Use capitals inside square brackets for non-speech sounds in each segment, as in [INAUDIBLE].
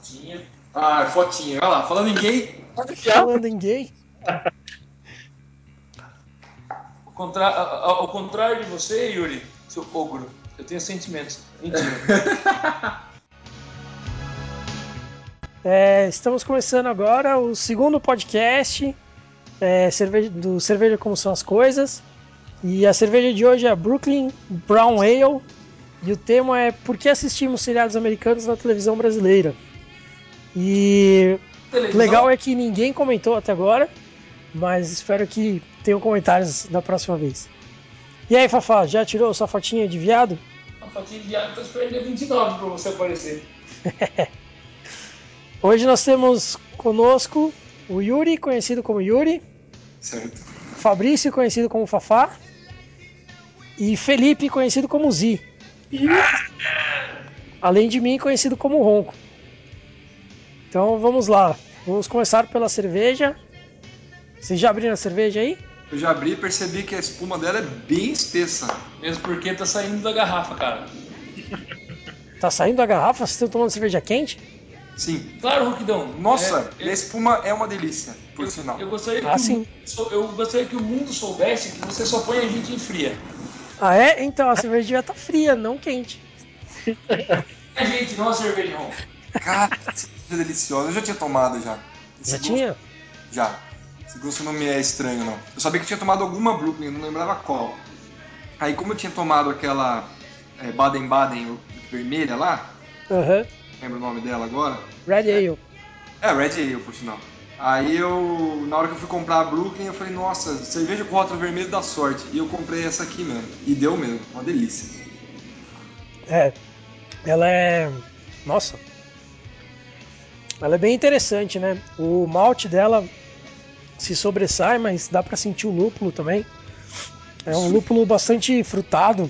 Fotinha. Ah, fotinha. Olha lá, falando em gay. Falando em gay. [LAUGHS] Ao contrário, ao contrário de você, Yuri, seu ogro, eu tenho sentimentos. Mentira. [LAUGHS] É, estamos começando agora o segundo podcast é, cerveja, do Cerveja Como São as Coisas. E a cerveja de hoje é a Brooklyn Brown Ale. E o tema é Por que assistimos seriados americanos na televisão brasileira? E o legal é que ninguém comentou até agora, mas espero que tenham comentários da próxima vez. E aí, Fafá, já tirou sua fotinha de viado? A fotinha de viado tá esperando dia 29 pra você aparecer. [LAUGHS] Hoje nós temos conosco o Yuri, conhecido como Yuri. Certo. Fabrício, conhecido como Fafá. E Felipe, conhecido como Zi. Além de mim, conhecido como Ronco. Então vamos lá. Vamos começar pela cerveja. Vocês já abriram a cerveja aí? Eu já abri e percebi que a espuma dela é bem espessa. Mesmo porque tá saindo da garrafa, cara. Tá saindo da garrafa? Vocês estão tomando cerveja quente? Sim. Claro, Roquidão. Nossa, É, e a espuma é uma delícia, por eu, sinal. eu gostaria Ah, que sim. o mundo, eu gostaria que o mundo soubesse que você só põe a gente em fria. Ah, é? Então a cerveja devia estar fria, não quente. [LAUGHS] A gente, não a cerveja, Ron. Cara, deliciosa. Eu já tinha tomado já. Esse Já gosto- tinha? Já. Esse gosto não me é estranho, não. Eu sabia que tinha tomado alguma Brooklyn, eu não lembrava qual. Aí, como eu tinha tomado aquela é, Baden-Baden vermelha lá, Aham. lembra o nome dela agora? Red Ale. É, Red Ale, por sinal. Aí eu, na hora que eu fui comprar a Brooklyn, eu falei, nossa, cerveja com rótulo vermelho dá sorte. E eu comprei essa aqui mesmo. E deu mesmo, uma delícia. É. Ela é. Nossa. Ela é bem interessante, né? O malte dela se sobressai, mas dá pra sentir o lúpulo também. É um lúpulo bastante frutado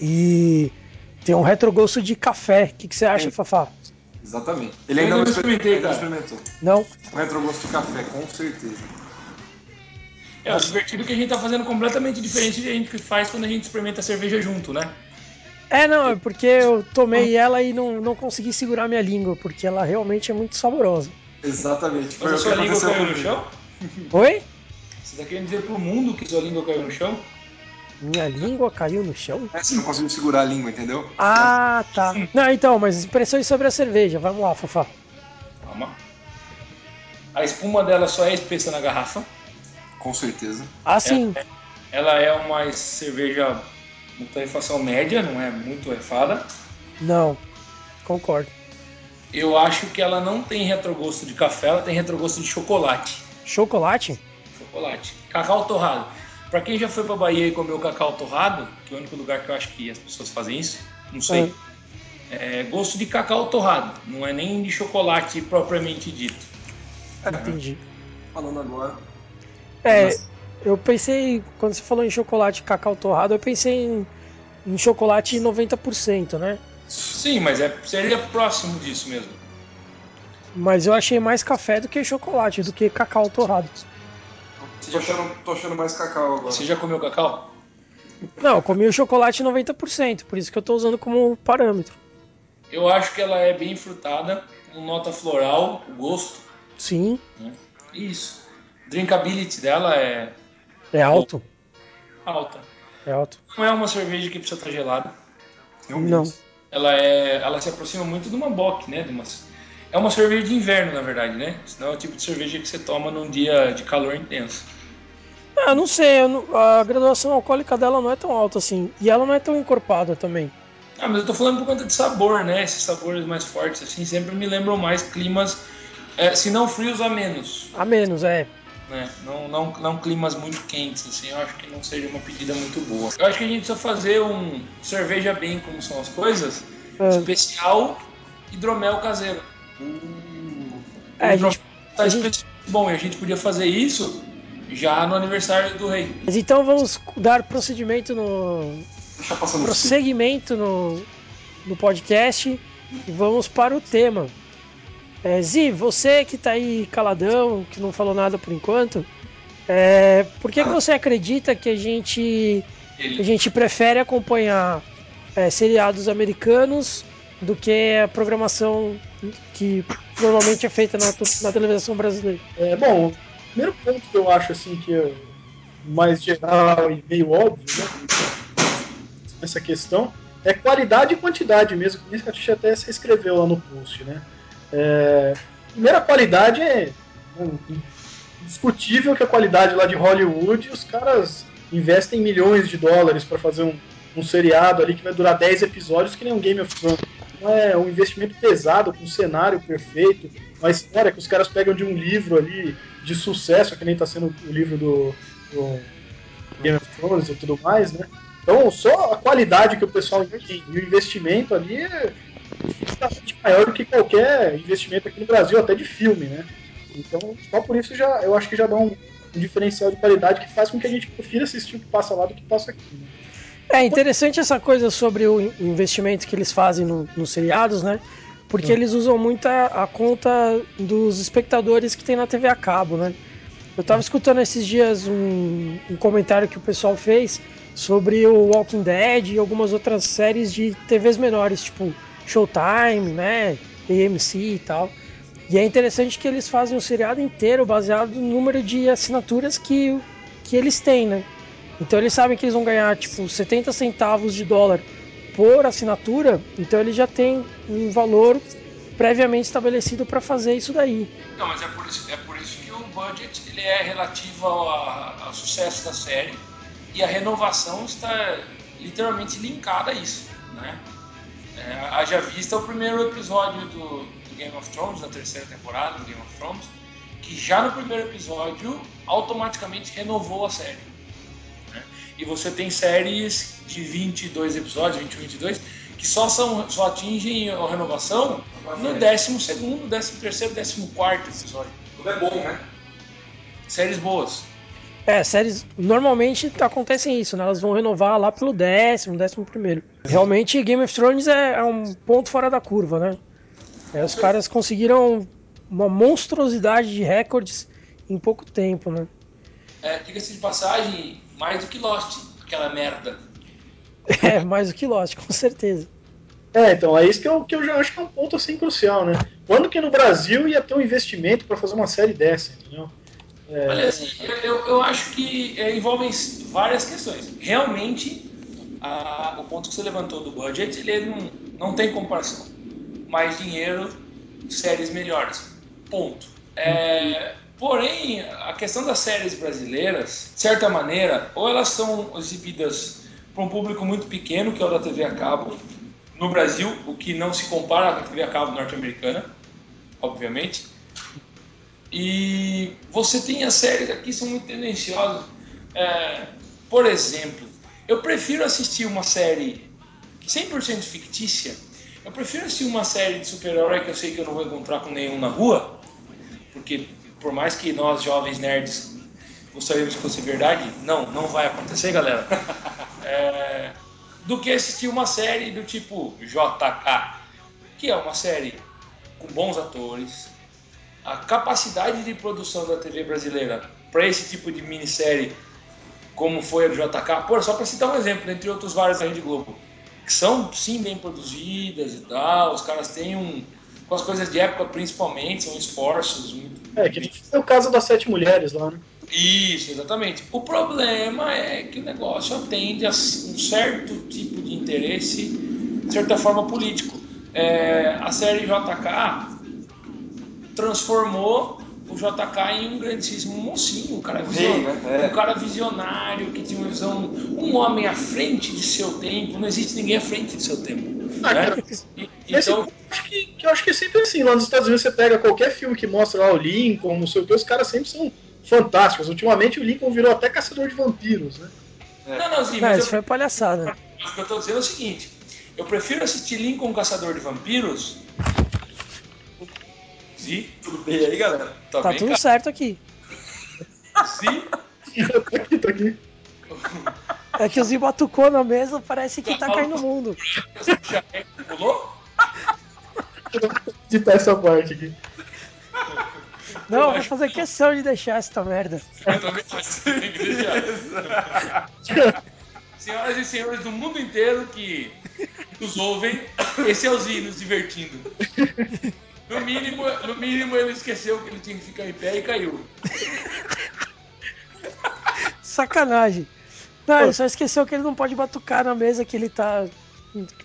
e tem um retrogosto de café. O que, que você acha, Tem. Fafá? Exatamente. Ele Eu ainda não não experimentei, ainda não cara. experimentou. Não? O retrogosto de café, com certeza. É, o divertido é que a gente tá fazendo completamente diferente do que a gente faz quando a gente experimenta a cerveja junto, né? É, não, é porque eu tomei ela e não, não consegui segurar minha língua, porque ela realmente é muito saborosa. Exatamente. Foi Mas a sua língua caiu no chão? Oi? Você tá querendo dizer pro mundo que sua língua caiu no chão? Minha língua caiu no chão? É, você não conseguiu segurar a língua, entendeu? Ah, tá. Não, então, mas impressões sobre a cerveja. Vamos lá, Fafá. Calma. A espuma dela só é espessa na garrafa. Com certeza. Ah, sim. Ela é uma cerveja com torrefação média, não é muito torrefada. Não. Concordo. Eu acho que ela não tem retrogosto de café, ela tem retrogosto de chocolate. Chocolate? Chocolate. Cacau torrado. Pra quem já foi pra Bahia e comeu cacau torrado, que é o único lugar que eu acho que as pessoas fazem isso, não sei. É gosto de cacau torrado, não é nem de chocolate propriamente dito. Entendi. Falando agora. É, Mas- eu pensei, quando você falou em chocolate cacau torrado, eu pensei em, em chocolate 90%, né? Sim, mas é, seria próximo disso mesmo. Mas eu achei mais café do que chocolate, do que cacau torrado. Tô achando, tô achando mais cacau agora. Você já comeu cacau? Não, eu comi o chocolate 90%, por isso que eu tô usando como parâmetro. Eu acho que ela é bem frutada, com nota floral, o gosto. Sim, Né? Isso. Drinkability dela é é alto. alta. É alto. Não é uma cerveja que precisa estar gelada. Não. Ela é, ela se aproxima muito de uma bock, né? De uma, é uma cerveja de inverno, na verdade, né? Senão é o tipo de cerveja que você toma num dia de calor intenso. Ah, não sei, eu não- a graduação alcoólica dela não é tão alta assim. E ela não é tão encorpada também. Ah, mas eu tô falando por conta de sabor, né? Esses sabores mais fortes, assim, sempre me lembram mais climas, é, se não frios, a menos. A menos, é. Né? Não, não, não climas muito quentes, assim, eu acho que não seja uma pedida muito boa. Eu acho que a gente precisa fazer um cerveja bem como são as coisas, É. especial hidromel caseiro. É, a O gente- tá a gente- Bom, e a gente podia fazer isso já no aniversário do rei. Mas então vamos dar procedimento no. Prosseguimento no, no podcast e vamos para o tema. É, Zi, você que tá aí caladão, que não falou nada por enquanto, é, por que, que você acredita que a gente, a gente prefere acompanhar é, seriados americanos do que a programação que normalmente é feita na, na televisão brasileira. É, bom, o primeiro ponto que eu acho assim que é mais geral e meio óbvio, né, essa questão é qualidade e quantidade mesmo, que a gente até se escreveu lá no post, né? É, primeira qualidade é discutível que a qualidade lá de Hollywood, os caras investem milhões de dólares para fazer um, um seriado ali que vai durar 10 episódios, que nem um Game of Thrones. Não é um investimento pesado, com um cenário perfeito, uma história que os caras pegam de um livro ali de sucesso, que nem está sendo o livro do, do, Game of Thrones e tudo mais, né? Então, só a qualidade que o pessoal tem e o investimento ali é maior do que qualquer investimento aqui no Brasil, até de filme, né? Então, só por isso já, eu acho que já dá um, um diferencial de qualidade que faz com que a gente prefira assistir o que passa lá do que passa aqui. Né? É interessante essa coisa sobre o investimento que eles fazem no, nos seriados, né? Porque é. eles usam muito a, a, conta dos espectadores que tem na TV a cabo, né? Eu tava escutando esses dias um, um comentário que o pessoal fez sobre o Walking Dead e algumas outras séries de TVs menores, tipo Showtime, né? AMC e tal. E é interessante que eles fazem o seriado inteiro baseado no número de assinaturas que, que eles têm, né? Então eles sabem que eles vão ganhar tipo 70 centavos de dólar por assinatura, então eles já têm um valor previamente estabelecido para fazer isso daí. Não, mas é por isso, é por isso que o budget ele é relativo ao, ao sucesso da série e a renovação está literalmente linkada a isso, né? É, haja vista o primeiro episódio do, Game of Thrones, na terceira temporada do Game of Thrones, que já no primeiro episódio automaticamente renovou a série. Né? E você tem séries de 22 episódios, 21, 22, que só, são, só atingem a renovação no 12 segundo, 13 terceiro, 14 quarto episódio. Tudo é bom, né? Séries boas. É, séries normalmente acontecem isso, né? Elas vão renovar lá pelo décimo, décimo primeiro. Realmente Game of Thrones é, é um ponto fora da curva, né? É, os caras conseguiram uma monstruosidade de recordes em pouco tempo, né? É, diga-se de passagem, mais do que Lost, aquela merda. [LAUGHS] É, mais do que Lost, com certeza. É, então, é isso que eu, que eu já acho que é um ponto assim crucial, né? Quando que no Brasil ia ter um investimento para fazer uma série dessa, entendeu? É... Olha, assim, eu, eu acho que é, envolvem várias questões. Realmente, a, o ponto que você levantou do budget, ele não, não tem comparação mais dinheiro, séries melhores. Ponto. É, porém, a questão das séries brasileiras, de certa maneira, ou elas são exibidas para um público muito pequeno, que é o da TV a cabo, no Brasil, o que não se compara com a TV a cabo norte-americana, obviamente. E você tem as séries aqui são muito tendenciosas. É, por exemplo, eu prefiro assistir uma série 100% fictícia eu prefiro assistir uma série de super-herói que eu sei que eu não vou encontrar com nenhum na rua, porque por mais que nós jovens nerds gostaríamos que fosse verdade, não, não vai acontecer, galera. [LAUGHS] É, do que assistir uma série do tipo JK, que é uma série com bons atores, a capacidade de produção da TV brasileira para esse tipo de minissérie, como foi a do JK, por só para citar um exemplo, entre outros vários da Rede Globo que são sim bem produzidas e tal, os caras têm um. com as coisas de época principalmente, são esforços muito. É, que é o caso das sete mulheres lá, né? Isso, exatamente. O problema é que o negócio atende a um certo tipo de interesse, de certa forma político. É, a série JK transformou o JK em um grandíssimo mocinho, um cara, visionário, né? é. um cara visionário que tinha uma visão, um homem à frente de seu tempo. Não existe ninguém à frente de seu tempo. Ah, né? cara, e, então, acho que, que, eu acho que é sempre assim. Lá nos Estados Unidos você pega qualquer filme que mostra lá o Lincoln, não sei o que, os caras sempre são fantásticos. Ultimamente o Lincoln virou até caçador de vampiros, né? É. Não, não, sim, mas isso eu, foi palhaçada. O que eu tô dizendo é o seguinte: eu prefiro assistir Lincoln Caçador de Vampiros Zi, tudo bem aí, galera? Tá, tá bem, tudo cara? certo aqui. Zi? [LAUGHS] tô aqui, tô aqui. É que o Zi batucou na mesa, parece que tá caindo o mundo. Pulou? Editar essa parte aqui. Não, eu vou fazer questão de deixar essa merda. Eu também tem que deixar. Senhoras e senhores do mundo inteiro que nos ouvem, Esse é o Zino se divertindo. No mínimo, no mínimo ele esqueceu que ele tinha que ficar em pé e caiu. Sacanagem. Não, ele só esqueceu que ele não pode batucar na mesa que ele tá.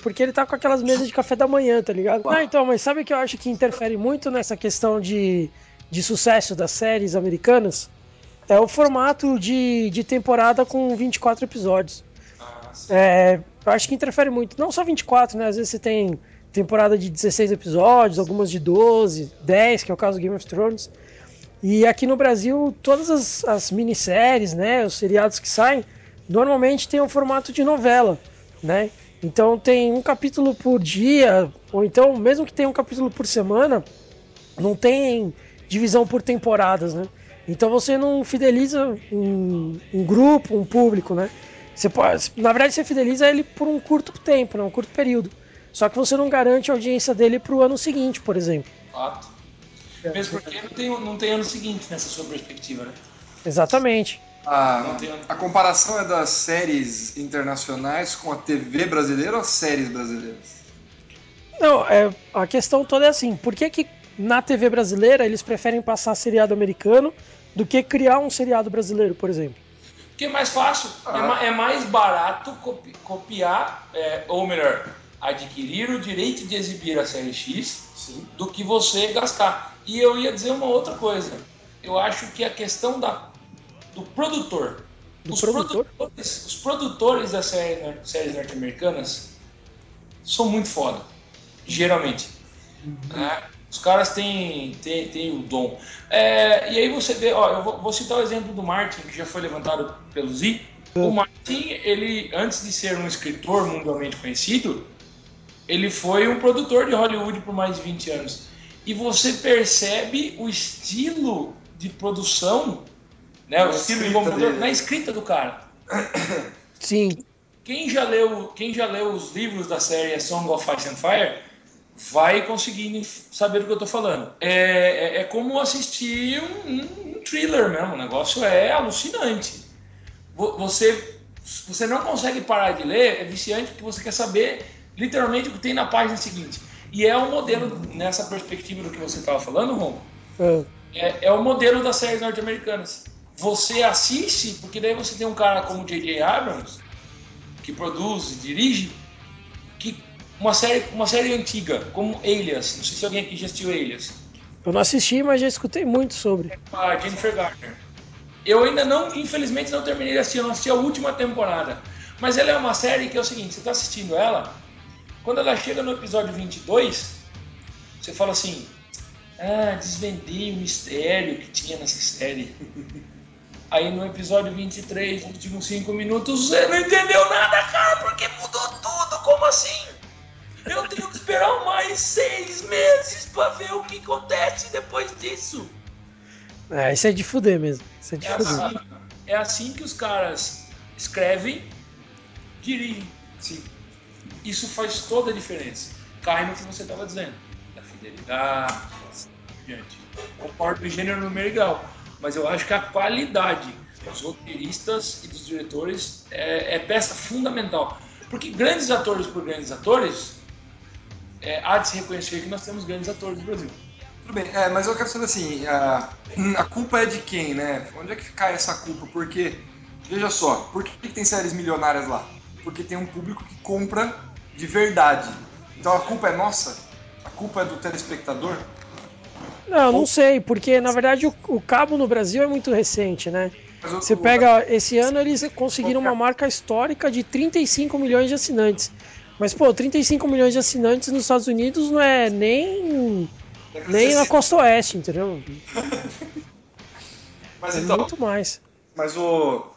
Porque ele tá com aquelas mesas de café da manhã, tá ligado? Não, então, mas sabe o que eu acho que interfere muito nessa questão de, de sucesso das séries americanas? É o formato de, de temporada com 24 episódios. É, eu acho que interfere muito. Não só 24, né? Às vezes você tem temporada de 16 episódios, algumas de 12, 10, que é o caso do Game of Thrones. E aqui no Brasil, todas as, as minisséries, né? Os seriados que saem, normalmente tem o formato de novela, né? Então tem um capítulo por dia, ou então, mesmo que tenha um capítulo por semana, não tem divisão por temporadas, né? Então você não fideliza um, um grupo, um público, né? Você pode, na verdade, você fideliza ele por um curto tempo, né? um curto período. Só que você não garante a audiência dele para o ano seguinte, por exemplo. Fato. Mesmo porque não tem, não tem ano seguinte nessa sua perspectiva, né? Exatamente. A, a comparação é das séries internacionais com a TV brasileira ou as séries brasileiras? Não, é, a questão toda é assim: por que, que na TV brasileira eles preferem passar seriado americano do que criar um seriado brasileiro, por exemplo? Porque é mais fácil, é, ma- é mais barato copi- copiar, é, ou melhor, adquirir o direito de exibir a série X do que você gastar. E eu ia dizer uma outra coisa. Eu acho que a questão da, do produtor. Do os, produtor? Produtores, os produtores das série, séries norte-americanas são muito foda. Geralmente. né? Os caras têm, têm, têm o dom. É, e aí você vê, ó, eu vou, vou citar o exemplo do Martin, que já foi levantado pelo Z. O Martin, ele, antes de ser um escritor mundialmente conhecido, ele foi um produtor de Hollywood por mais de 20 anos. E você percebe o estilo de produção, né, o Na estilo de escrita computador, dele. na escrita do cara. [COUGHS] Sim. Quem já leu, quem já leu os livros da série Song of Ice and Fire vai conseguir saber do que eu tô falando. É, é, é como assistir um, um- um thriller mesmo, o negócio é alucinante. Vo- Você, você não consegue parar de ler, é viciante porque você quer saber literalmente o que tem na página seguinte. E é o modelo, nessa perspectiva do que você estava falando, Ron, Ah, é, é o modelo das séries norte-americanas. Você assiste, porque daí você tem um cara como J.J. Abrams, que produz e dirige, que uma série, uma série antiga, como Alias, não sei se alguém aqui já assistiu Alias, eu não assisti, mas já escutei muito sobre. a Jennifer Garner. Eu ainda não, infelizmente, não terminei de assistir, eu não assisti a última temporada. Mas ela é uma série que é o seguinte, você está assistindo ela, quando ela chega no episódio 22, você fala assim, ah, desvendei o mistério que tinha nessa série. [LAUGHS] Aí no episódio 23, nos últimos 5 minutos, você não entendeu nada, cara, porque mudou tudo, como assim? Eu tenho que esperar mais seis meses pra ver o que acontece depois disso. É, isso é de fuder mesmo. Isso é de É fuder. assim, é assim que os caras escrevem, dirigem. Sim. Isso faz toda a diferença. Cai no que você estava dizendo, da fidelidade, assim diante. Concordo o gênero numerical, mas eu acho que a qualidade dos roteiristas e dos diretores é, é peça fundamental. Porque grandes atores por grandes atores, é, há de se reconhecer que nós temos grandes atores no Brasil. Tudo bem, é, mas eu quero saber assim, a, a culpa é de quem, né? Onde é que cai essa culpa? Porque, veja só, por que, que tem séries milionárias lá? Porque tem um público que compra de verdade. Então a culpa é nossa? A culpa é do telespectador? Não, eu não sei, porque na verdade o, o cabo no Brasil é muito recente, né? Você pega. Esse ano eles conseguiram uma marca histórica de 35 milhões de assinantes. Mas, pô, 35 milhões de assinantes nos Estados Unidos não é nem. Nem na costa oeste, entendeu? [LAUGHS] Mas É então, muito mais. mas o.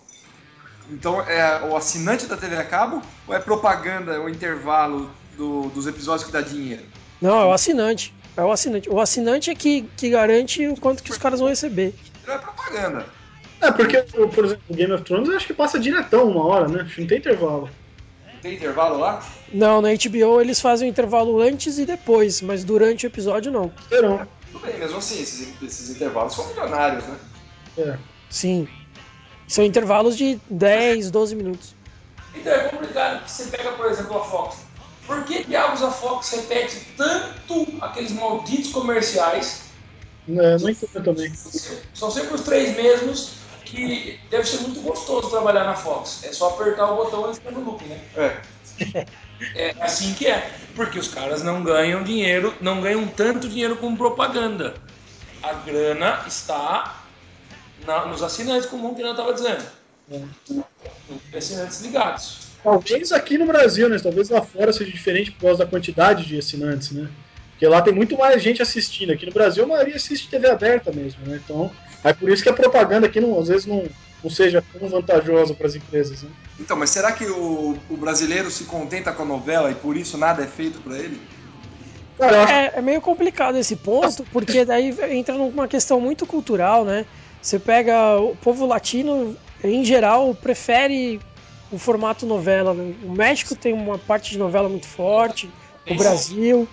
Então é o assinante da TV a cabo ou é propaganda, é o intervalo do- dos episódios que dá dinheiro? Não, é o assinante. É o assinante. O assinante é que, que garante o quanto que os caras vão receber. Não é propaganda. É, porque, por exemplo, o Game of Thrones eu acho que passa diretão uma hora, né? Acho que não tem intervalo. Não tem intervalo lá? Não, na HBO eles fazem o intervalo antes e depois, mas durante o episódio não. Serão. Tudo bem, mesmo assim, esses, esses intervalos são milionários, né? É. Sim. São intervalos de 10, 12 minutos. Então é complicado, porque você pega, por exemplo, a Fox. Por que diabos a Fox repete tanto aqueles malditos comerciais? Não, não entendo também. São sempre os três mesmos que deve ser muito gostoso trabalhar na Fox. É só apertar o botão e ficar no loop, né? É. [LAUGHS] É assim que é. Porque os caras não ganham dinheiro, não ganham tanto dinheiro com propaganda. A grana está na- nos assinantes, como o que eu estava dizendo. Nos assinantes ligados. Talvez aqui no Brasil, né? Talvez lá fora seja diferente por causa da quantidade de assinantes, né? Porque lá tem muito mais gente assistindo. Aqui no Brasil a maioria assiste TV aberta mesmo, né? Então, é por isso que a propaganda aqui não, às vezes não, não seja tão vantajosa para as empresas, né? Então, mas será que o, o brasileiro se contenta com a novela e por isso nada é feito pra ele? Cara, acho É, é meio complicado esse ponto, porque daí entra numa questão muito cultural, né? Você pega o povo latino, em geral, prefere o formato novela. Né? O México tem uma parte de novela muito forte, o Brasil,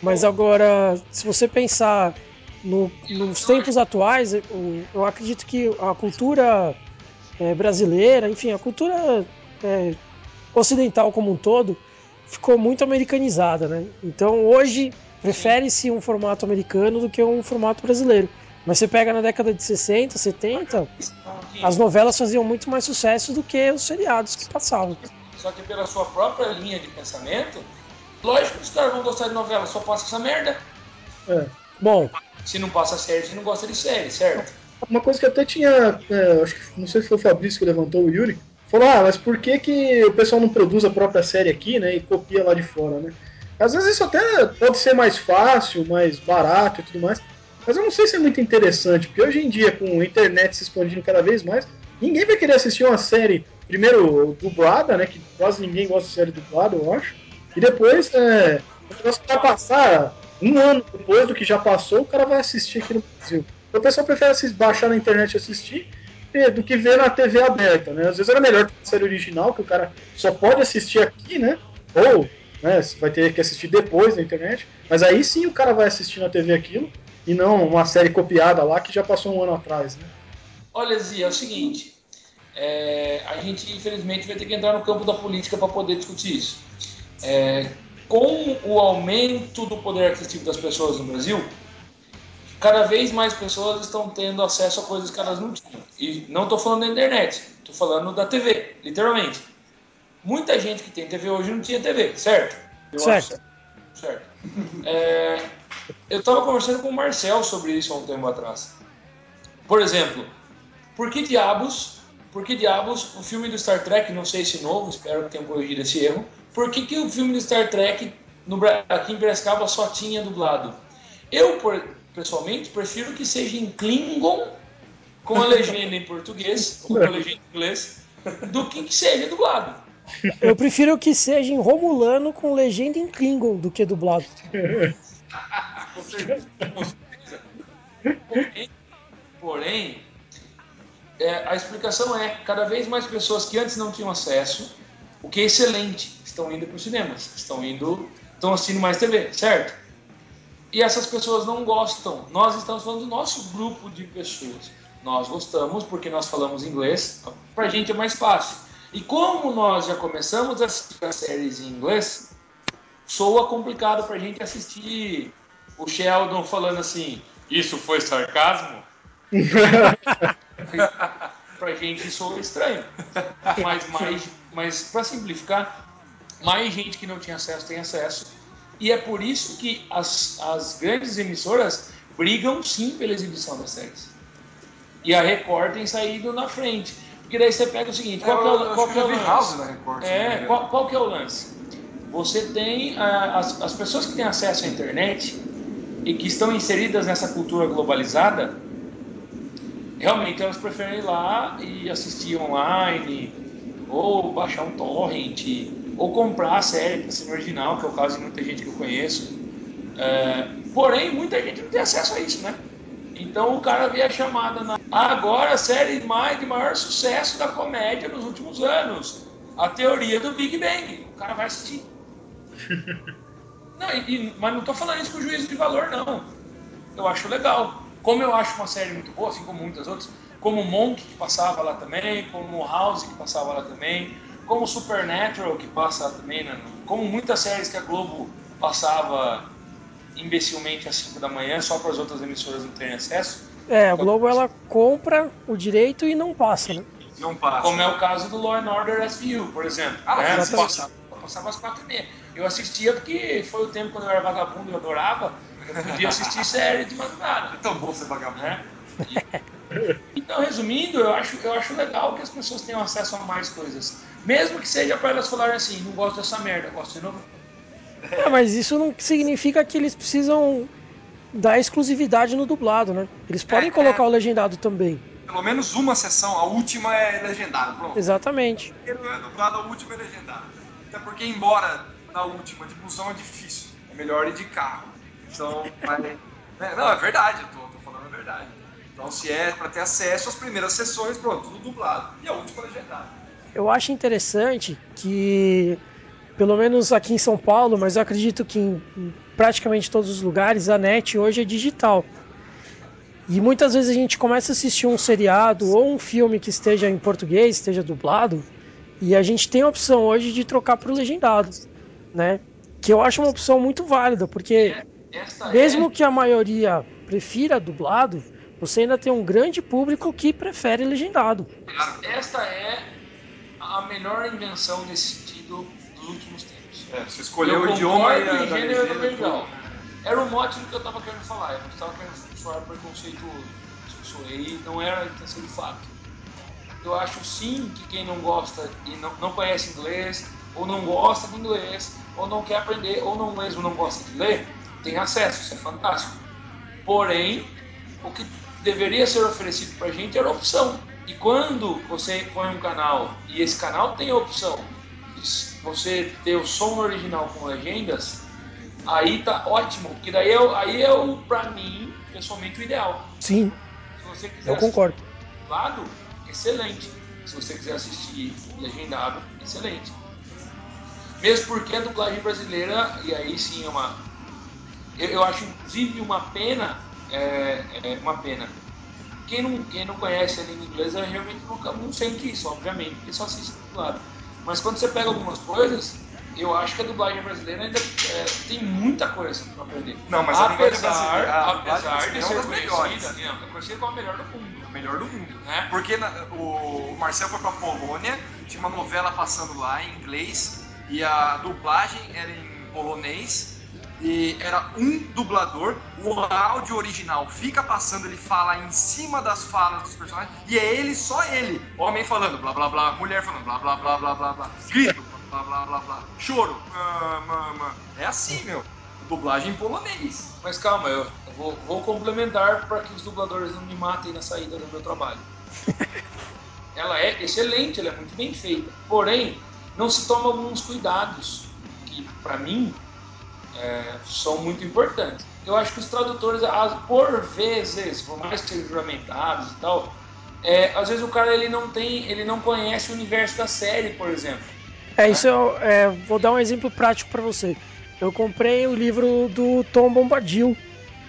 mas agora, se você pensar no- nos tempos atuais, eu, eu acredito que a cultura é, brasileira, enfim, a cultura é, ocidental como um todo, ficou muito americanizada, né? Então hoje prefere-se um formato americano do que um formato brasileiro. Mas você pega na década de 60, 70, as novelas faziam muito mais sucesso do que os seriados que passavam. Só que pela sua própria linha de pensamento, lógico que os caras vão gostar de novela, só passa essa merda. é. Bom, se não passa série, você não gosta de série, certo? Uma coisa que até tinha. é, acho que não sei se foi o Fabrício que levantou o Yuri. Falou, ah, mas por que, que o pessoal não produz a própria série aqui, né? E copia lá de fora, né? Às vezes isso até pode ser mais fácil, mais barato e tudo mais. Mas eu não sei se é muito interessante, porque hoje em dia, com a internet se expandindo cada vez mais, ninguém vai querer assistir uma série, primeiro, dublada, né? Que quase ninguém gosta de série dublada, eu acho. E depois, é, o negócio vai passar um ano depois do que já passou, o cara vai assistir aqui no Brasil. Então, o pessoal prefere assistir, baixar na internet e assistir eh, do que ver na TV aberta, né? Às vezes era melhor ter uma série original, que o cara só pode assistir aqui, né? Ou né, vai ter que assistir depois na internet. Mas aí sim o cara vai assistir na TV aquilo, e não uma série copiada lá que já passou um ano atrás, né? Olha, Zia, é o seguinte. é, a gente, infelizmente, vai ter que entrar no campo da política para poder discutir isso. É, com o aumento do poder aquisitivo das pessoas no Brasil, cada vez mais pessoas estão tendo acesso a coisas que elas não tinham. E não estou falando da internet, estou falando da TV, literalmente. Muita gente que tem TV hoje não tinha TV, certo? Eu Certo. acho certo. É, eu estava conversando com o Marcel sobre isso há um tempo atrás. Por exemplo, por que diabos, por que diabos o filme do Star Trek, não sei se novo, espero que tenham corrigido esse erro, por que, que o filme do Star Trek no, aqui em Piracicaba só tinha dublado? Eu, por- pessoalmente, prefiro que seja em Klingon, com a legenda em português, ou com a legenda em inglês, do que que seja dublado. Eu prefiro que seja em Romulano com legenda em Klingon do que dublado. Com certeza. Porém, porém, é, a explicação é cada vez mais pessoas que antes não tinham acesso, o que é excelente, estão indo para os cinemas, estão indo, estão assistindo mais TV, certo? E essas pessoas não gostam. Nós estamos falando do nosso grupo de pessoas. Nós gostamos porque nós falamos inglês, para a gente é mais fácil. E como nós já começamos a assistir as séries em inglês, soa complicado para a gente assistir o Sheldon falando assim: Isso foi sarcasmo? [LAUGHS] pra gente soa estranho. Mas, mais, mas para simplificar, mais gente que não tinha acesso tem acesso. E é por isso que as, as grandes emissoras brigam sim pela exibição das séries. E a Record tem saído na frente. Porque daí você pega o seguinte: qual é o, qual que é o vi lance? Na Record. É, engano. qual, qual que é o lance? Você tem ah, as, as pessoas que têm acesso à internet e que estão inseridas nessa cultura globalizada, realmente elas preferem ir lá e assistir online, ou baixar um torrent, ou comprar a série para ser original, que é o caso de muita gente que eu conheço. É, porém, muita gente não tem acesso a isso, né? Então o cara vê a chamada na. Agora a série mais, de maior sucesso da comédia nos últimos anos. A teoria do Big Bang. O cara vai assistir. [LAUGHS] Não, e- mas não tô falando isso com juízo de valor, não. Eu acho legal. Como eu acho uma série muito boa, assim como muitas outras, como Monk que passava lá também, como House que passava lá também, como Supernatural, que passa também, né? como muitas séries que a Globo passava imbecilmente às 5 da manhã, só para as outras emissoras não terem acesso. É, a Globo ela compra o direito e não passa, né? Não passa. Como é o caso do Law and Order SVU, por exemplo. Ah, né? exatamente. Passava, passava às 4 e meia. Eu assistia porque foi o tempo quando eu era vagabundo, eu adorava. Eu podia assistir [LAUGHS] série de madrugada. É tão bom ser vagabundo. né? Então, resumindo, eu acho, eu acho legal que as pessoas tenham acesso a mais coisas. Mesmo que seja para elas falarem assim, não gosto dessa merda, gosto de novo. É, mas isso não significa que eles precisam dar exclusividade no dublado, né? Eles podem É, colocar é. o legendado também. Pelo menos uma sessão, a última é legendada. Pronto. Exatamente. Não é dublado, a última é legendada. Até porque, embora na última de busão é difícil, é melhor ir de carro. Então, mas, né, não, é verdade, eu tô, tô falando a verdade. Então, se é para ter acesso às primeiras sessões, pronto, tudo dublado. E a última legendada. Eu acho interessante que, pelo menos aqui em São Paulo, mas eu acredito que em, praticamente todos os lugares, a net hoje é digital. E muitas vezes a gente começa a assistir um seriado ou um filme que esteja em português, esteja dublado, e a gente tem a opção hoje de trocar para o legendado, né? Que eu acho uma opção muito válida, porque mesmo que a maioria prefira dublado, você ainda tem um grande público que prefere legendado. esta é a melhor invenção nesse sentido últimos tempos. É, você escolheu eu o idioma e a gênero legenda, legal. tudo. Era o mote do que eu estava querendo falar. Eu não estava querendo soar preconceituoso. Aí não era a intenção de fato. Eu acho sim que quem não gosta e não, não conhece inglês, ou não gosta de inglês, ou não quer aprender, ou não mesmo não gosta de ler, tem acesso, isso é fantástico. Porém, o que deveria ser oferecido pra gente era opção. E quando você põe um canal e esse canal tem a opção você ter o som original com legendas, aí tá ótimo, porque daí é, aí é o, pra mim, pessoalmente, o ideal. Sim, Se você quiser eu concordo. dublado, excelente. Se você quiser assistir legendado, excelente. Mesmo porque a dublagem brasileira, e aí sim é uma. Eu, eu acho inclusive uma pena, é, é uma pena. Quem não, quem não conhece a língua inglesa realmente nunca não sente isso, obviamente, porque só assiste dublado. Mas quando você pega algumas coisas, eu acho que a dublagem brasileira ainda é, tem muita coisa para aprender. Não, mas a apesar, brasileira- a apesar de é ser conhecida, não, é conhecida como a melhor do mundo. O melhor do mundo. Né? Porque na- o Marcel foi pra Polônia, tinha uma novela passando lá em inglês, e a dublagem era em polonês, e era um dublador, o áudio original fica passando, ele fala em cima das falas dos personagens, e é ele, só ele, homem falando blá blá blá, mulher falando blá blá blá blá blá blá, grito, blá blá blá blá, choro, ah, é assim, meu, dublagem em polonês. Mas calma, eu vou, vou complementar para que os dubladores não me matem na saída do meu trabalho. [LAUGHS] ela é excelente, ela é muito bem feita. Porém, não se toma alguns cuidados que, para mim, é, são muito importantes. Eu acho que os tradutores, por vezes, por mais que sejam juramentados e tal, é, às vezes o cara ele não tem, ele não conhece o universo da série, por exemplo. É, isso eu é, vou dar um exemplo prático para você. Eu comprei o livro do Tom Bombadil,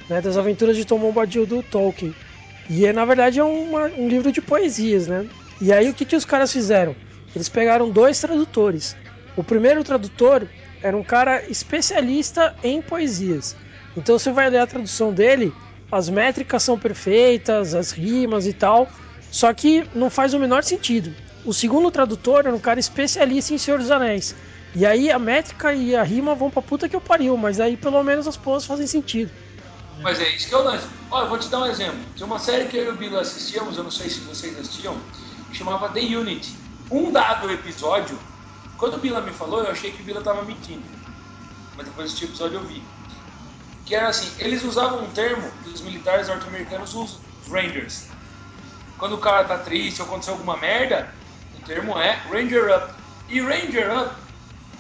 né, das aventuras de Tom Bombadil do Tolkien. E é, na verdade é uma- um livro de poesias, né? E aí o que, que os caras fizeram? Eles pegaram dois tradutores. O primeiro tradutor era um cara especialista em poesias. Então você vai ler a tradução dele, as métricas são perfeitas, as rimas e tal, só que não faz o menor sentido. O segundo tradutor era um cara especialista em Senhor dos Anéis. E aí a métrica e a rima vão pra puta que eu pariu, mas aí pelo menos as porras fazem sentido. Mas é isso que é o lance. Olha, eu vou te dar um exemplo. Tinha uma série que eu e o Bilo assistíamos, eu não sei se vocês assistiam, chamava The Unit. Um dado episódio, quando o Bila me falou, eu achei que o Bila tava mentindo. Mas depois desse episódio eu vi. Que era assim, eles usavam um termo que os militares norte-americanos usam, Rangers. Quando o cara tá triste ou aconteceu alguma merda, o termo é Ranger Up. E Ranger Up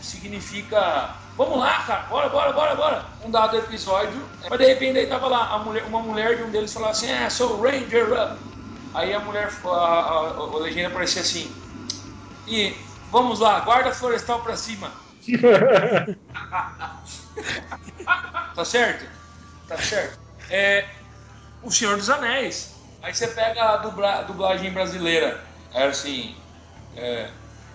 significa vamos lá, cara, bora, bora, bora, bora. Um dado episódio, mas de repente aí tava lá mulher, uma mulher de um deles falava assim, ah, sou Ranger Up. Aí a mulher, a, a, a legenda aparecia assim, e vamos lá, guarda florestal pra cima. [LAUGHS] Tá certo? Tá certo. É, o Senhor dos Anéis. Aí você pega a, dubla- dublagem brasileira. Era assim. É,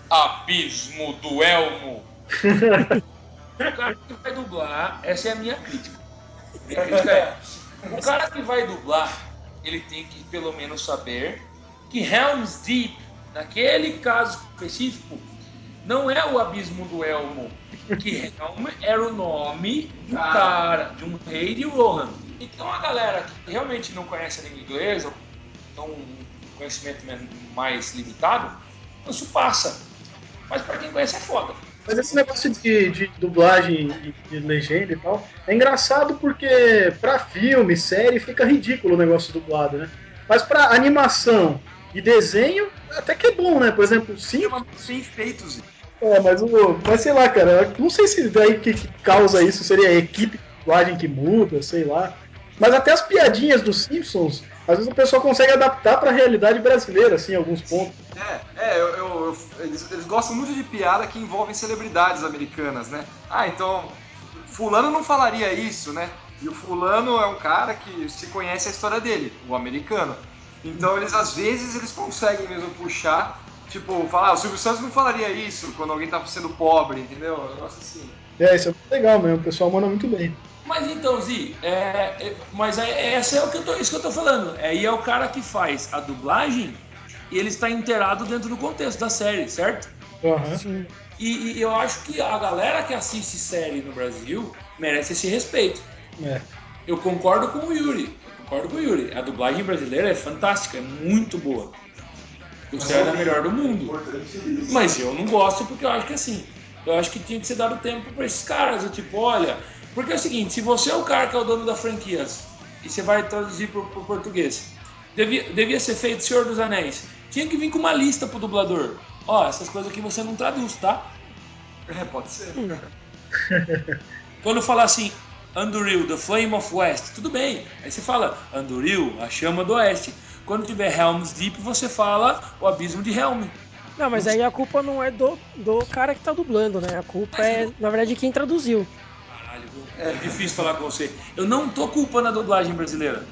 Abismo do Elmo. [LAUGHS] o cara que vai dublar, essa é a minha crítica. Minha [LAUGHS] crítica é: o cara que vai dublar, ele tem que pelo menos saber que Helm's Deep, naquele caso específico, não é o abismo do Elmo. Que era o nome de um cara, de um rei de Rohan. Então a galera que realmente não conhece a língua inglesa, ou tem um conhecimento mais limitado, isso passa. Mas para quem conhece é foda. Mas esse negócio de, de dublagem e de legenda e tal, é engraçado porque pra filme, série, fica ridículo o negócio dublado, né? Mas pra animação e desenho, até que é bom, né? Por exemplo, sim. Bem feitos. É, mas, o, mas sei lá, cara, não sei se daí que, que causa isso seria a equipe de dublagem que muda, sei lá. Mas até as piadinhas dos Simpsons, às vezes o pessoal consegue adaptar para a realidade brasileira, assim, alguns pontos. É, é, eu, eu, eu, eles, eles gostam muito de piada que envolvem celebridades americanas, né? Ah, então, fulano não falaria isso, né? E o fulano é um cara que se conhece a história dele, o americano. Então eles às vezes eles conseguem mesmo puxar, tipo, falar, ah, o Silvio Santos não falaria isso quando alguém tá sendo pobre, entendeu? Um negócio assim. É, isso é muito legal mesmo, o pessoal manda muito bem. Mas então, Zi, é, é, mas é, essa é o que eu tô, isso que eu tô falando. Aí é o cara que faz a dublagem e ele está inteirado dentro do contexto da série, certo? Uhum. Sim. E, e, eu acho que a galera que assiste série no Brasil merece esse respeito. É. Eu concordo com o Yuri. Concordo com o Yuri. A dublagem brasileira é fantástica, é muito boa. Considerada a melhor do mundo. Mas eu não gosto porque eu acho que assim. Eu acho que tinha que ser dado tempo para esses caras. Eu, tipo, olha, porque é o seguinte, se você é o cara que é o dono da franquias e você vai traduzir para o português, devia, devia ser feito Senhor dos Anéis. Tinha que vir com uma lista pro dublador. Ó, essas coisas aqui você não traduz, tá? É, pode ser. Quando falar assim, Anduril, The Flame of West, tudo bem. Aí você fala Anduril, a chama do oeste. Quando tiver Helm's Deep, você fala o abismo de Helm. Não, mas aí a culpa não é do, do cara que tá dublando, né? A culpa é, na verdade, de quem traduziu. Caralho, é difícil falar com você. Eu não tô culpando a dublagem brasileira.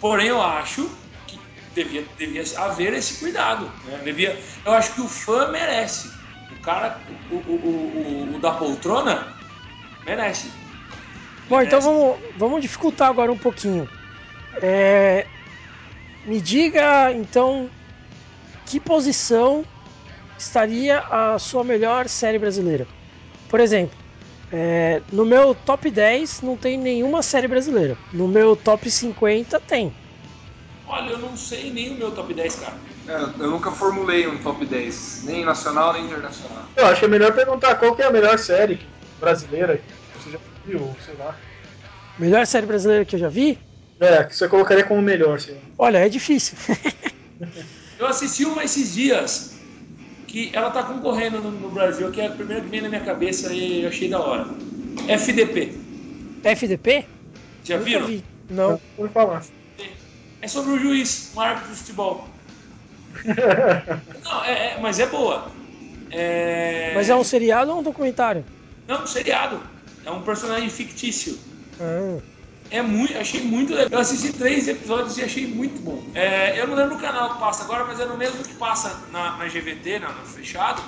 Porém, eu acho que devia, devia haver esse cuidado. Né? Devia, eu acho que o fã merece. O cara, o, o, o, o da poltrona, merece. Bom, então vamos, vamos dificultar agora um pouquinho. É, me diga, então, que posição estaria a sua melhor série brasileira? Por exemplo, é, no meu top 10 não tem nenhuma série brasileira. No meu top 50 tem. Olha, eu não sei nem o meu top 10, cara. É, eu nunca formulei um top 10, nem nacional nem internacional. Eu acho que é melhor perguntar qual que é a melhor série brasileira ou sei lá. Melhor série brasileira que eu já vi? É, que você colocaria como melhor, lá. Olha, é difícil. [LAUGHS] eu assisti uma esses dias que ela tá concorrendo no, no, Brasil, que é a primeira que vem na minha cabeça e eu achei da hora. FDP. FDP? Já Nunca viram? Vi. Não. Por falar. É sobre o juiz, um árbitro de futebol. [LAUGHS] Não, é, é, mas é boa. É... Mas é um seriado ou um documentário? Não, um seriado. É um personagem fictício. Ah. É muito, achei muito legal. Eu assisti três episódios e achei muito bom. É, eu não lembro o canal que passa agora, mas é no mesmo que passa na, na GVT, na, no fechado.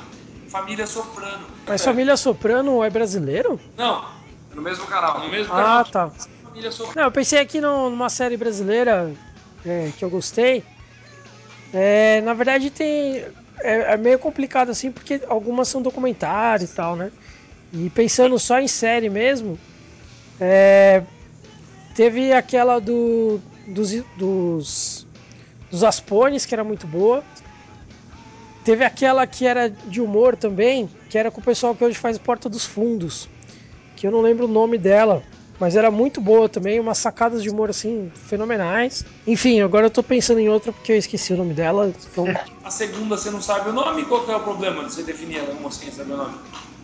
Família Soprano. Mas é. Família Soprano é brasileiro? Não. É no mesmo canal. No mesmo ah, canal. Ah, tá. Família Soprano. Não, eu pensei aqui no, numa série brasileira é, que eu gostei. É, na verdade tem. É, é, meio complicado assim, porque algumas são documentários e tal, né? E pensando só em série mesmo, é, Teve aquela do, dos, dos, dos Aspones, que era muito boa. Teve aquela que era de humor também, que era com o pessoal que hoje faz Porta dos Fundos, que eu não lembro o nome dela, mas era muito boa também, umas sacadas de humor assim fenomenais. Enfim, agora eu tô pensando em outra porque eu esqueci o nome dela. Então... A segunda você não sabe o nome? Qual que é o problema de você definir uma sem saber o nome?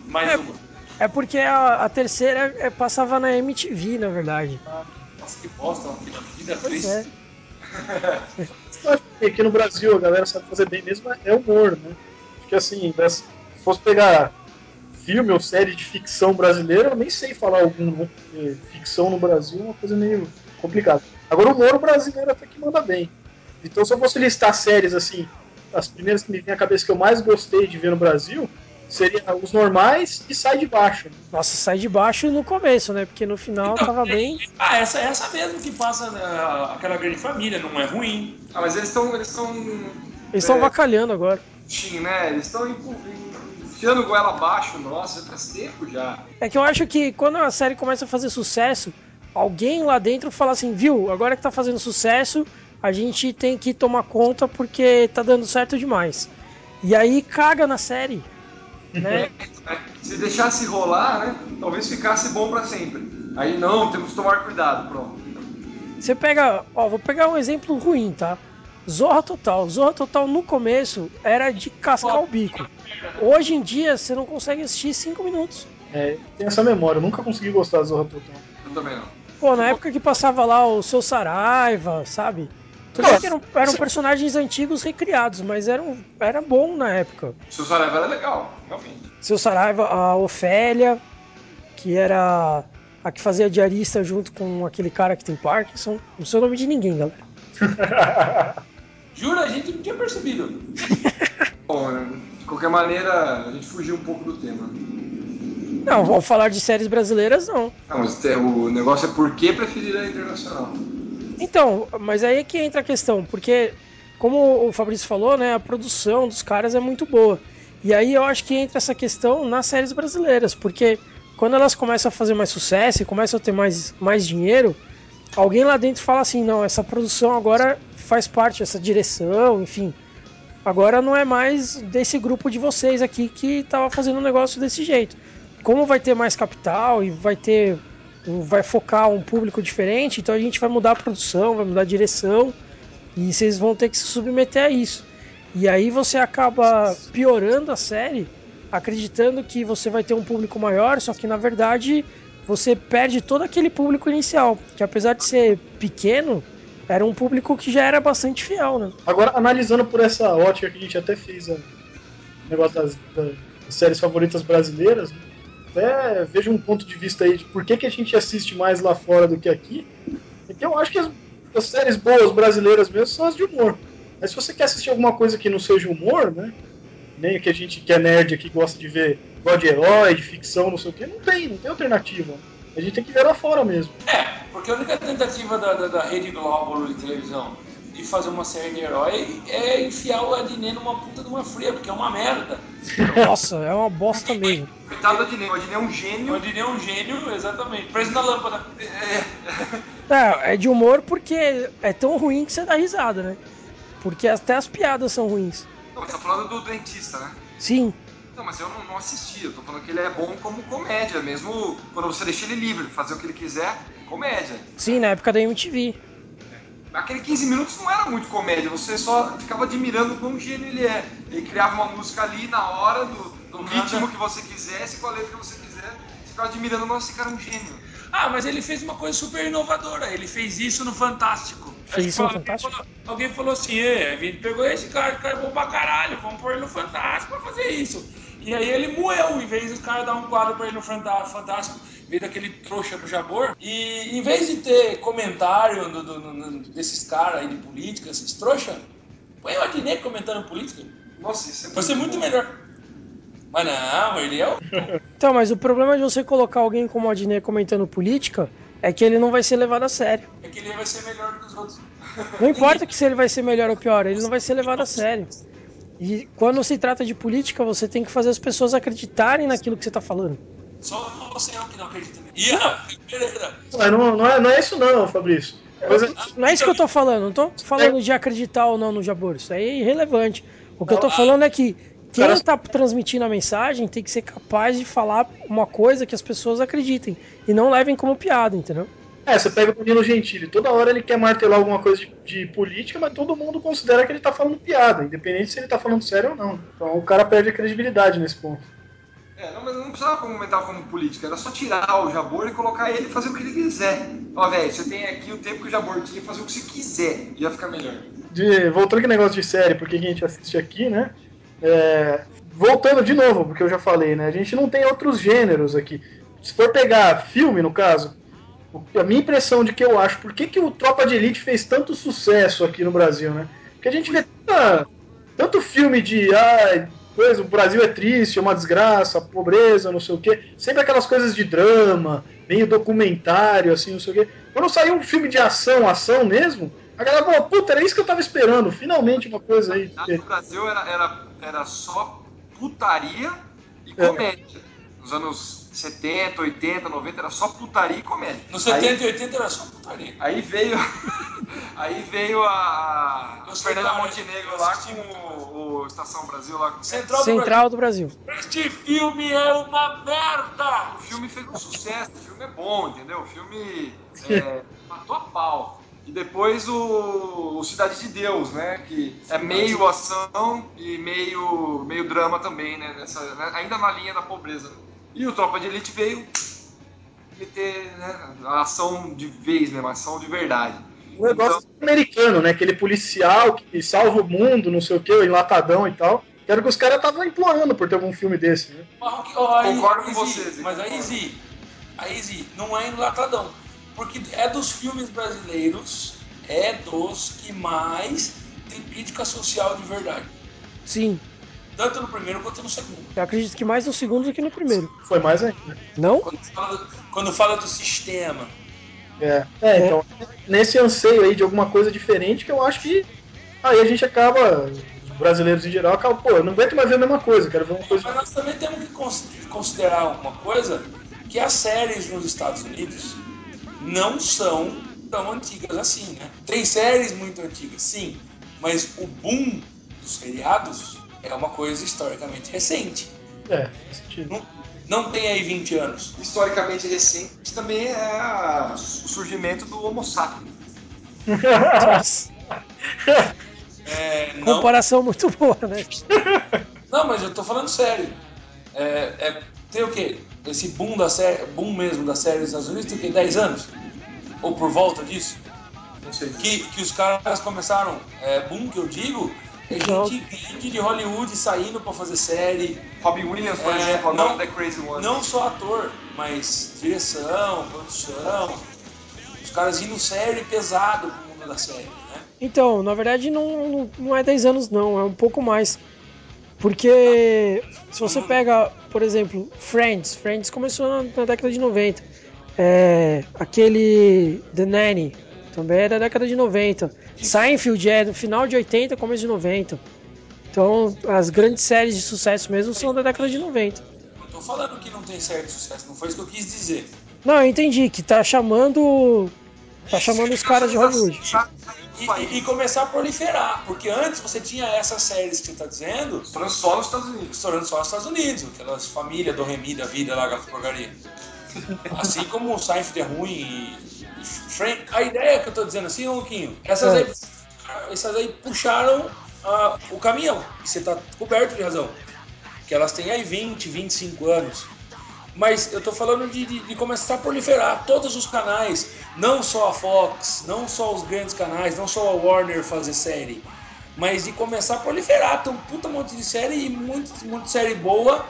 Mais é, uma. É porque a, a terceira é, passava na MTV, na verdade. Ah. Nossa, que bosta, uma vida triste. É. aqui no Brasil a galera sabe fazer bem mesmo é humor, né? Porque assim, se fosse pegar filme ou série de ficção brasileira, eu nem sei falar algum, né? Porque ficção no Brasil é uma coisa meio complicada. Agora o humor brasileiro até que manda bem. Então se eu fosse listar séries assim, as primeiras que me vêm à cabeça que eu mais gostei de ver no Brasil seria os normais e sai de baixo. Nossa, sai de baixo no começo, né? Porque no final então, tava bem. Ah, essa é essa mesmo que passa né, aquela grande família, não é ruim. Ah, mas eles estão. Eles estão. Eles estão é, vacalhando agora. Sim, né? Eles estão enfiando goela abaixo, nossa, faz tempo já. É que eu acho que quando a série começa a fazer sucesso, alguém lá dentro fala assim, viu, agora que tá fazendo sucesso, a gente tem que tomar conta porque tá dando certo demais. E aí caga na série. Né? Se deixasse rolar, né? Talvez ficasse bom para sempre. Aí não, temos que tomar cuidado, pronto. Você pega, ó, vou pegar um exemplo ruim, tá? Zorra Total. Zorra Total no começo era de cascar o bico. Hoje em dia você não consegue assistir 5 minutos. É, tem essa memória, eu nunca consegui gostar de Zorra Total. Eu também não. Pô, na época que passava lá o seu Saraiva, sabe? Tudo bem que eram, eram personagens antigos recriados, mas eram, era bom na época. Seu Saraiva era legal, realmente. Seu Saraiva, a Ofélia, que era a que fazia diarista junto com aquele cara que tem Parkinson. Não sei o nome de ninguém, galera. [LAUGHS] Jura? A gente não tinha percebido. [LAUGHS] bom, de qualquer maneira, a gente fugiu um pouco do tema. Não, vamos falar de séries brasileiras, não. Não, mas o negócio é por que preferir a internacional. Então, mas aí é que entra a questão, porque, como o Fabrício falou, né, a produção dos caras é muito boa. E aí eu acho que entra essa questão nas séries brasileiras, porque quando elas começam a fazer mais sucesso e começam a ter mais, mais dinheiro, alguém lá dentro fala assim: não, essa produção agora faz parte, essa direção, enfim. Agora não é mais desse grupo de vocês aqui que estava fazendo um negócio desse jeito. Como vai ter mais capital e vai ter vai focar um público diferente, então a gente vai mudar a produção, vai mudar a direção e vocês vão ter que se submeter a isso. E aí você acaba piorando a série, acreditando que você vai ter um público maior, só que na verdade você perde todo aquele público inicial, que apesar de ser pequeno, era um público que já era bastante fiel, né? Agora, analisando por essa ótica que a gente até fez o negócio das, das séries favoritas brasileiras, até vejo um ponto de vista aí de por que, que a gente assiste mais lá fora do que aqui. Então eu acho que as, as séries boas brasileiras mesmo são as de humor. Mas se você quer assistir alguma coisa que não seja humor, né? Nem que a gente que é nerd aqui gosta de ver God de herói, de ficção, não sei o que, não tem, não tem alternativa. A gente tem que ver lá fora mesmo. É, porque a única tentativa da, da, da Rede Globo de televisão de fazer uma série de herói é enfiar o Adnet numa puta de uma fria, porque é uma merda. Nossa, é uma bosta mesmo. Coitado do Adnet, o Adnet é um gênio. O Adnet é um gênio, exatamente. Preso na lâmpada. É. é, é de humor porque é tão ruim que você dá risada, né? Porque até as piadas são ruins. Não, tá falando do dentista, né? Sim. Não, mas eu não, não, assisti, eu tô falando que ele é bom como comédia, mesmo quando você deixa ele livre, fazer o que ele quiser, comédia. Sim, na época da MTV aquele 15 minutos não era muito comédia, você só ficava admirando quão gênio ele é. Ele criava uma música ali na hora, do, do ritmo que você quisesse, com a letra que você quiser, você ficava admirando, nossa, esse cara é um gênio. Ah, mas ele fez uma coisa super inovadora, ele fez isso no Fantástico. Fez isso no Fantástico? Falou, alguém falou assim, a gente pegou esse cara, cara é bom pra caralho, vamos pôr ele no Fantástico pra fazer isso. E aí ele moeu, em vez dos caras dar um quadro pra ele no Fantástico, veio daquele trouxa do Jabor. E em vez de ter comentário do, do, do, desses caras aí de política, esses trouxa, põe o Adnet comentando política. Nossa, isso é Vai ser muito melhor. Mas não, ele é o... [LAUGHS] Então, mas o problema de você colocar alguém como o Adnet comentando política é que ele não vai ser levado a sério. É que ele vai ser melhor do que os outros. [LAUGHS] Não importa que se ele vai ser melhor ou pior, ele não vai ser levado a sério. E quando se trata de política, você tem que fazer as pessoas acreditarem naquilo que você está falando. Só você é o que não acredita nisso. Não, não, não, é, não é isso não, Fabrício. Coisa... Não é isso que eu tô falando, não tô falando de acreditar ou não no Jabor, isso aí é irrelevante. O que eu tô falando é que quem está transmitindo a mensagem tem que ser capaz de falar uma coisa que as pessoas acreditem e não levem como piada, entendeu? É, você pega o Danilo Gentili, toda hora ele quer martelar alguma coisa de, de, política, mas todo mundo considera que ele tá falando piada, independente se ele tá falando sério ou não. Então o cara perde a credibilidade nesse ponto. É, não, mas não precisava comentar como política, era só tirar o Jabor e colocar ele e fazer o que ele quiser. Ó, velho, você tem aqui o tempo que o Jabor tinha fazer o que você quiser, ia ficar melhor. De, voltando aqui negócio de série, porque a gente assiste aqui, né? É, voltando de novo, porque eu já falei, né? A gente não tem outros gêneros aqui. Se for pegar filme, no caso, a minha impressão de que eu acho, por que, que o Tropa de Elite fez tanto sucesso aqui no Brasil, né? Porque a gente vê tanto filme de ah, coisa, o Brasil é triste, é uma desgraça, pobreza, não sei o quê. Sempre aquelas coisas de drama, meio documentário, assim, não sei o quê. Quando saiu um filme de ação, ação mesmo, a galera falou, puta, era isso que eu tava esperando, finalmente uma coisa aí. No Brasil era, era, era só putaria e é. Nos anos 70, 80, 90 era só putaria e comédia. Nos 70 aí, e 80 era só putaria. Aí veio. [LAUGHS] aí veio a. a Fernanda Montenegro lá com o, o, Estação Brasil lá. Central, do, Central Brasil. do Brasil. Este filme é uma merda! O filme fez um sucesso, o filme é bom, entendeu? O filme é, [LAUGHS] matou a pau. E depois o, o, Cidade de Deus, né? Que é meio ação e meio, meio drama também, né? Nessa, né? Ainda na linha da pobreza. E o Tropa de Elite veio meter né, a ação de vez, né? Uma ação de verdade. O negócio então, americano, né? Aquele policial que salva o mundo, não sei o que, o enlatadão e tal. Quero que os caras estavam implorando por ter algum filme desse, né? Concordo com vocês. Mas aí, Zi, aí, Zi, não é enlatadão. Porque é dos filmes brasileiros, é dos que mais tem crítica social de verdade. Sim. Tanto no primeiro quanto no segundo. Eu acredito que mais no segundo do que no primeiro. Foi mais ainda. Não? Quando fala, do, quando fala do sistema. É. é, é, então, nesse anseio aí de alguma coisa diferente, que eu acho que aí a gente acaba, os brasileiros em geral, acabam, pô, eu não aguento mais ver a mesma coisa, quero ver uma coisa. Mas nós também temos que considerar uma coisa, que as séries nos Estados Unidos não são tão antigas assim, né? Tem séries muito antigas, sim, mas o boom dos seriados é uma coisa historicamente recente. É, faz sentido. Não, não tem aí 20 anos. Historicamente recente também é o surgimento do Homo sapiens. é, não... Comparação muito boa, né? Não, mas eu tô falando sério. É, é, tem o quê? Esse boom da série, boom mesmo da série dos Estados Unidos tem o quê? 10 anos? Ou por volta disso? Não sei. Que, que os caras começaram, é, boom que eu digo, tem gente de Hollywood saindo pra fazer série. Robin Williams, por é, exemplo, não, The Crazy One. Não só ator, mas direção, produção. Os caras indo série pesado pro mundo da série, né? Então, na verdade não, não é 10 anos não, é um pouco mais. Porque se você pega, por exemplo, Friends, Friends começou na, na década de 90. É, aquele The Nanny, também é da década de 90. Seinfeld é do final de 80, começo de 90. Então, as grandes séries de sucesso mesmo são da década de 90. Não tô falando que não tem série de sucesso, não foi isso que eu quis dizer. Não, eu entendi, que tá chamando. Tá chamando os caras de Hollywood. E, e, começar a proliferar, porque antes você tinha essas séries que você tá dizendo. Estourando só nos Estados Unidos. Estourando só nos Estados Unidos, aquelas famílias do Remi da vida lá, aquelas porcaria. [LAUGHS] Assim como o Seinfeld é ruim e, Frank, a ideia que eu tô dizendo assim, Ronquinho, essas, é. aí, essas aí puxaram uh, o caminhão. E você tá coberto de razão. Que elas têm aí 20, 25 anos. Mas eu tô falando de, de, de, começar a proliferar todos os canais, não só a Fox, não só os grandes canais, não só a Warner fazer série, mas de começar a proliferar. Tem um puta monte de série e muito, muito série boa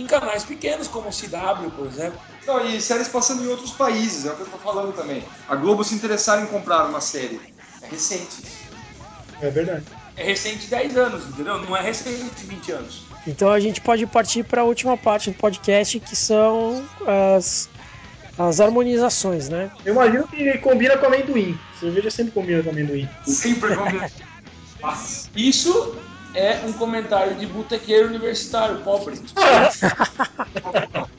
em canais pequenos, como o CW, por exemplo. Não, e séries passando em outros países, é o que eu tô falando também. A Globo se interessar em comprar uma série. É recente. É verdade. É recente 10 anos, entendeu? Não é recente 20 anos. Então a gente pode partir para a última parte do podcast, que são as, as harmonizações, né? Eu imagino que combina com amendoim. Cerveja sempre combina com amendoim. Sempre combina. [LAUGHS] Isso é um comentário de botequeiro universitário, pobre. [LAUGHS]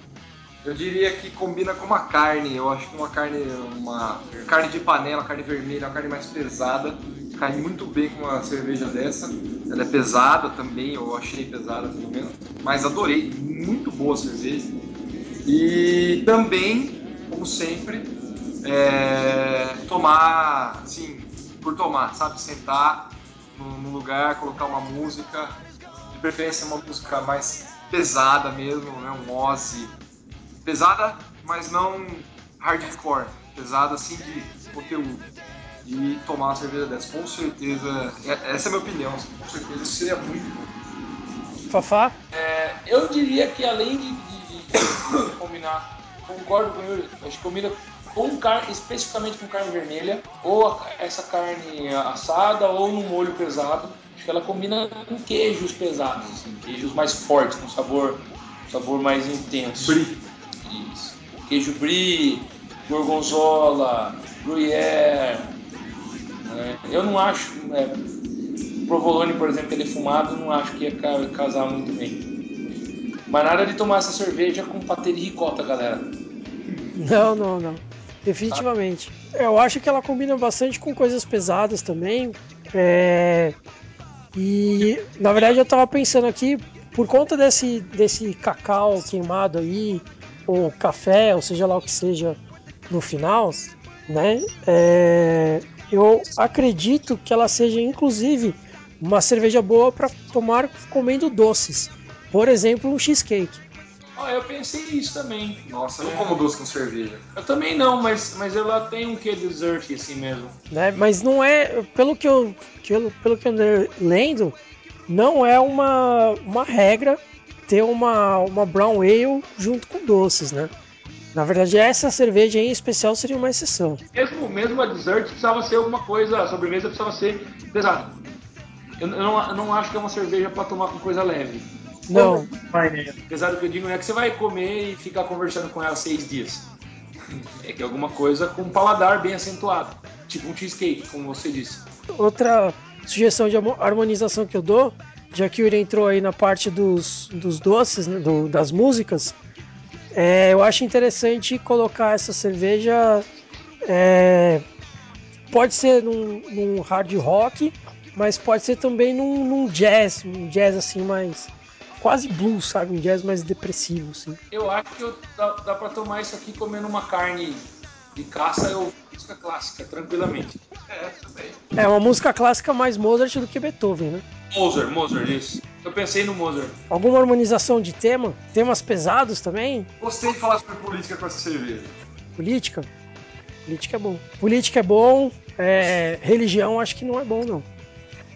Eu diria que combina com uma carne. Eu acho que uma carne, uma carne de panela, carne vermelha, uma carne mais pesada, cai muito bem com uma cerveja dessa. Ela é pesada também, eu achei pesada pelo menos, mas adorei, muito boa a cerveja. E também, como sempre, é, tomar, assim, por tomar, sabe, sentar num lugar, colocar uma música, de preferência uma música mais pesada mesmo, né, um Ozzy pesada, mas não hardcore, pesada assim de conteúdo. E tomar uma cerveja dessa, com certeza, é, essa é a minha opinião, assim, com certeza isso seria muito bom. Fafá? É, eu diria que além de, de, de [COUGHS] combinar, concordo com ele, acho que combina com carne, especificamente com carne vermelha, ou essa carne assada, ou no molho pesado. Acho que ela combina com queijos pesados, assim, queijos mais fortes, com sabor, sabor mais intenso. Brie. Isso. Queijo brie, gorgonzola, gruyère. né? Eu não acho, né, provolone, por exemplo, ele fumado, não acho que ia ca- casar muito bem. Mas nada de tomar essa cerveja com patê de ricota, galera. Não, não, não. Definitivamente. Eu acho que ela combina bastante com coisas pesadas também. É, E na verdade eu tava pensando aqui, por conta desse, desse cacau queimado aí, ou café, ou seja lá o que seja no final, né? é, Eu acredito que ela seja inclusive uma cerveja boa para tomar comendo doces. Por exemplo, um cheesecake. Ah, eu pensei isso também. Nossa, eu não como doce com cerveja. Eu também não, mas, mas ela tem um quê de dessert assim mesmo. né? Mas não é, pelo que eu, eu- pelo que eu andei lendo, não é uma, uma regra ter uma, uma brown ale junto com doces, né? Na verdade, essa cerveja em especial seria uma exceção. Mesmo, mesmo a dessert precisava ser alguma coisa, a sobremesa precisava ser pesada. Eu, eu não, eu não acho que é uma cerveja para tomar com coisa leve. Não? Apesar do que eu digo, não é que você vai comer e ficar conversando com ela seis dias. É que é alguma coisa com um paladar bem acentuado. Tipo um cheesecake, como você disse. outra sugestão de harmo- harmonização que eu dou, já que o Yuri entrou aí na parte dos, dos doces, né, do- das músicas, é, eu acho interessante colocar essa cerveja. é, pode ser num, num hard rock, mas pode ser também num, num jazz, um jazz assim mais. Quase blues, sabe? Um jazz mais depressivo, assim. Eu acho que eu- dá, dá para tomar isso aqui comendo uma carne de caça ou música clássica, tranquilamente. É, também. É uma música clássica mais Mozart do que Beethoven, né? Mozart, Mozart, isso. Eu pensei no Mozart. Alguma harmonização de tema? Temas pesados também? Gostei de falar sobre política com essa cerveja. Política? Política é bom. Política é bom, é, religião acho que não é bom, não.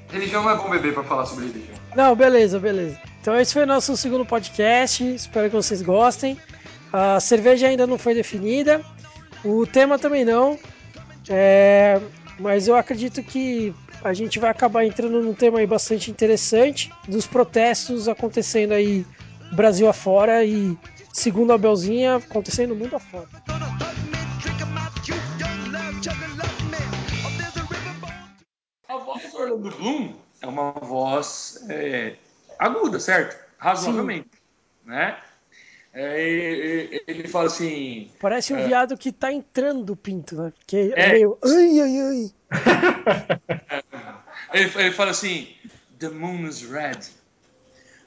Religião não é bom beber pra falar sobre religião. Não, beleza, beleza. Então esse foi o nosso segundo podcast. Espero que vocês gostem. A cerveja ainda não foi definida. O tema também não. É, mas eu acredito que a gente vai acabar entrando num tema aí bastante interessante dos protestos acontecendo aí Brasil afora e segundo a Belzinha acontecendo no mundo afora. A voz do Orlando Bloom é uma voz é, aguda, certo? Razoavelmente. Né? É, ele fala assim. Parece um viado que tá entrando do pinto, né? Porque é, É. meio. Ai, ai, ai. [LAUGHS] Ele, ele fala assim: The moon is red.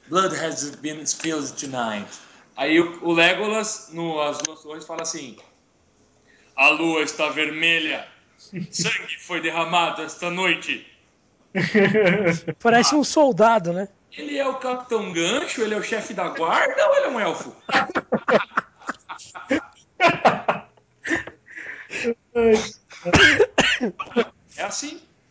Blood has been spilled tonight. Aí o, o Legolas, no As Duas Torres, fala assim: A lua está vermelha. Sangue foi derramado esta noite. Parece um soldado, né? Ele é o Capitão Gancho? Ele é o chefe da guarda ou ele é um elfo? [LAUGHS] É assim.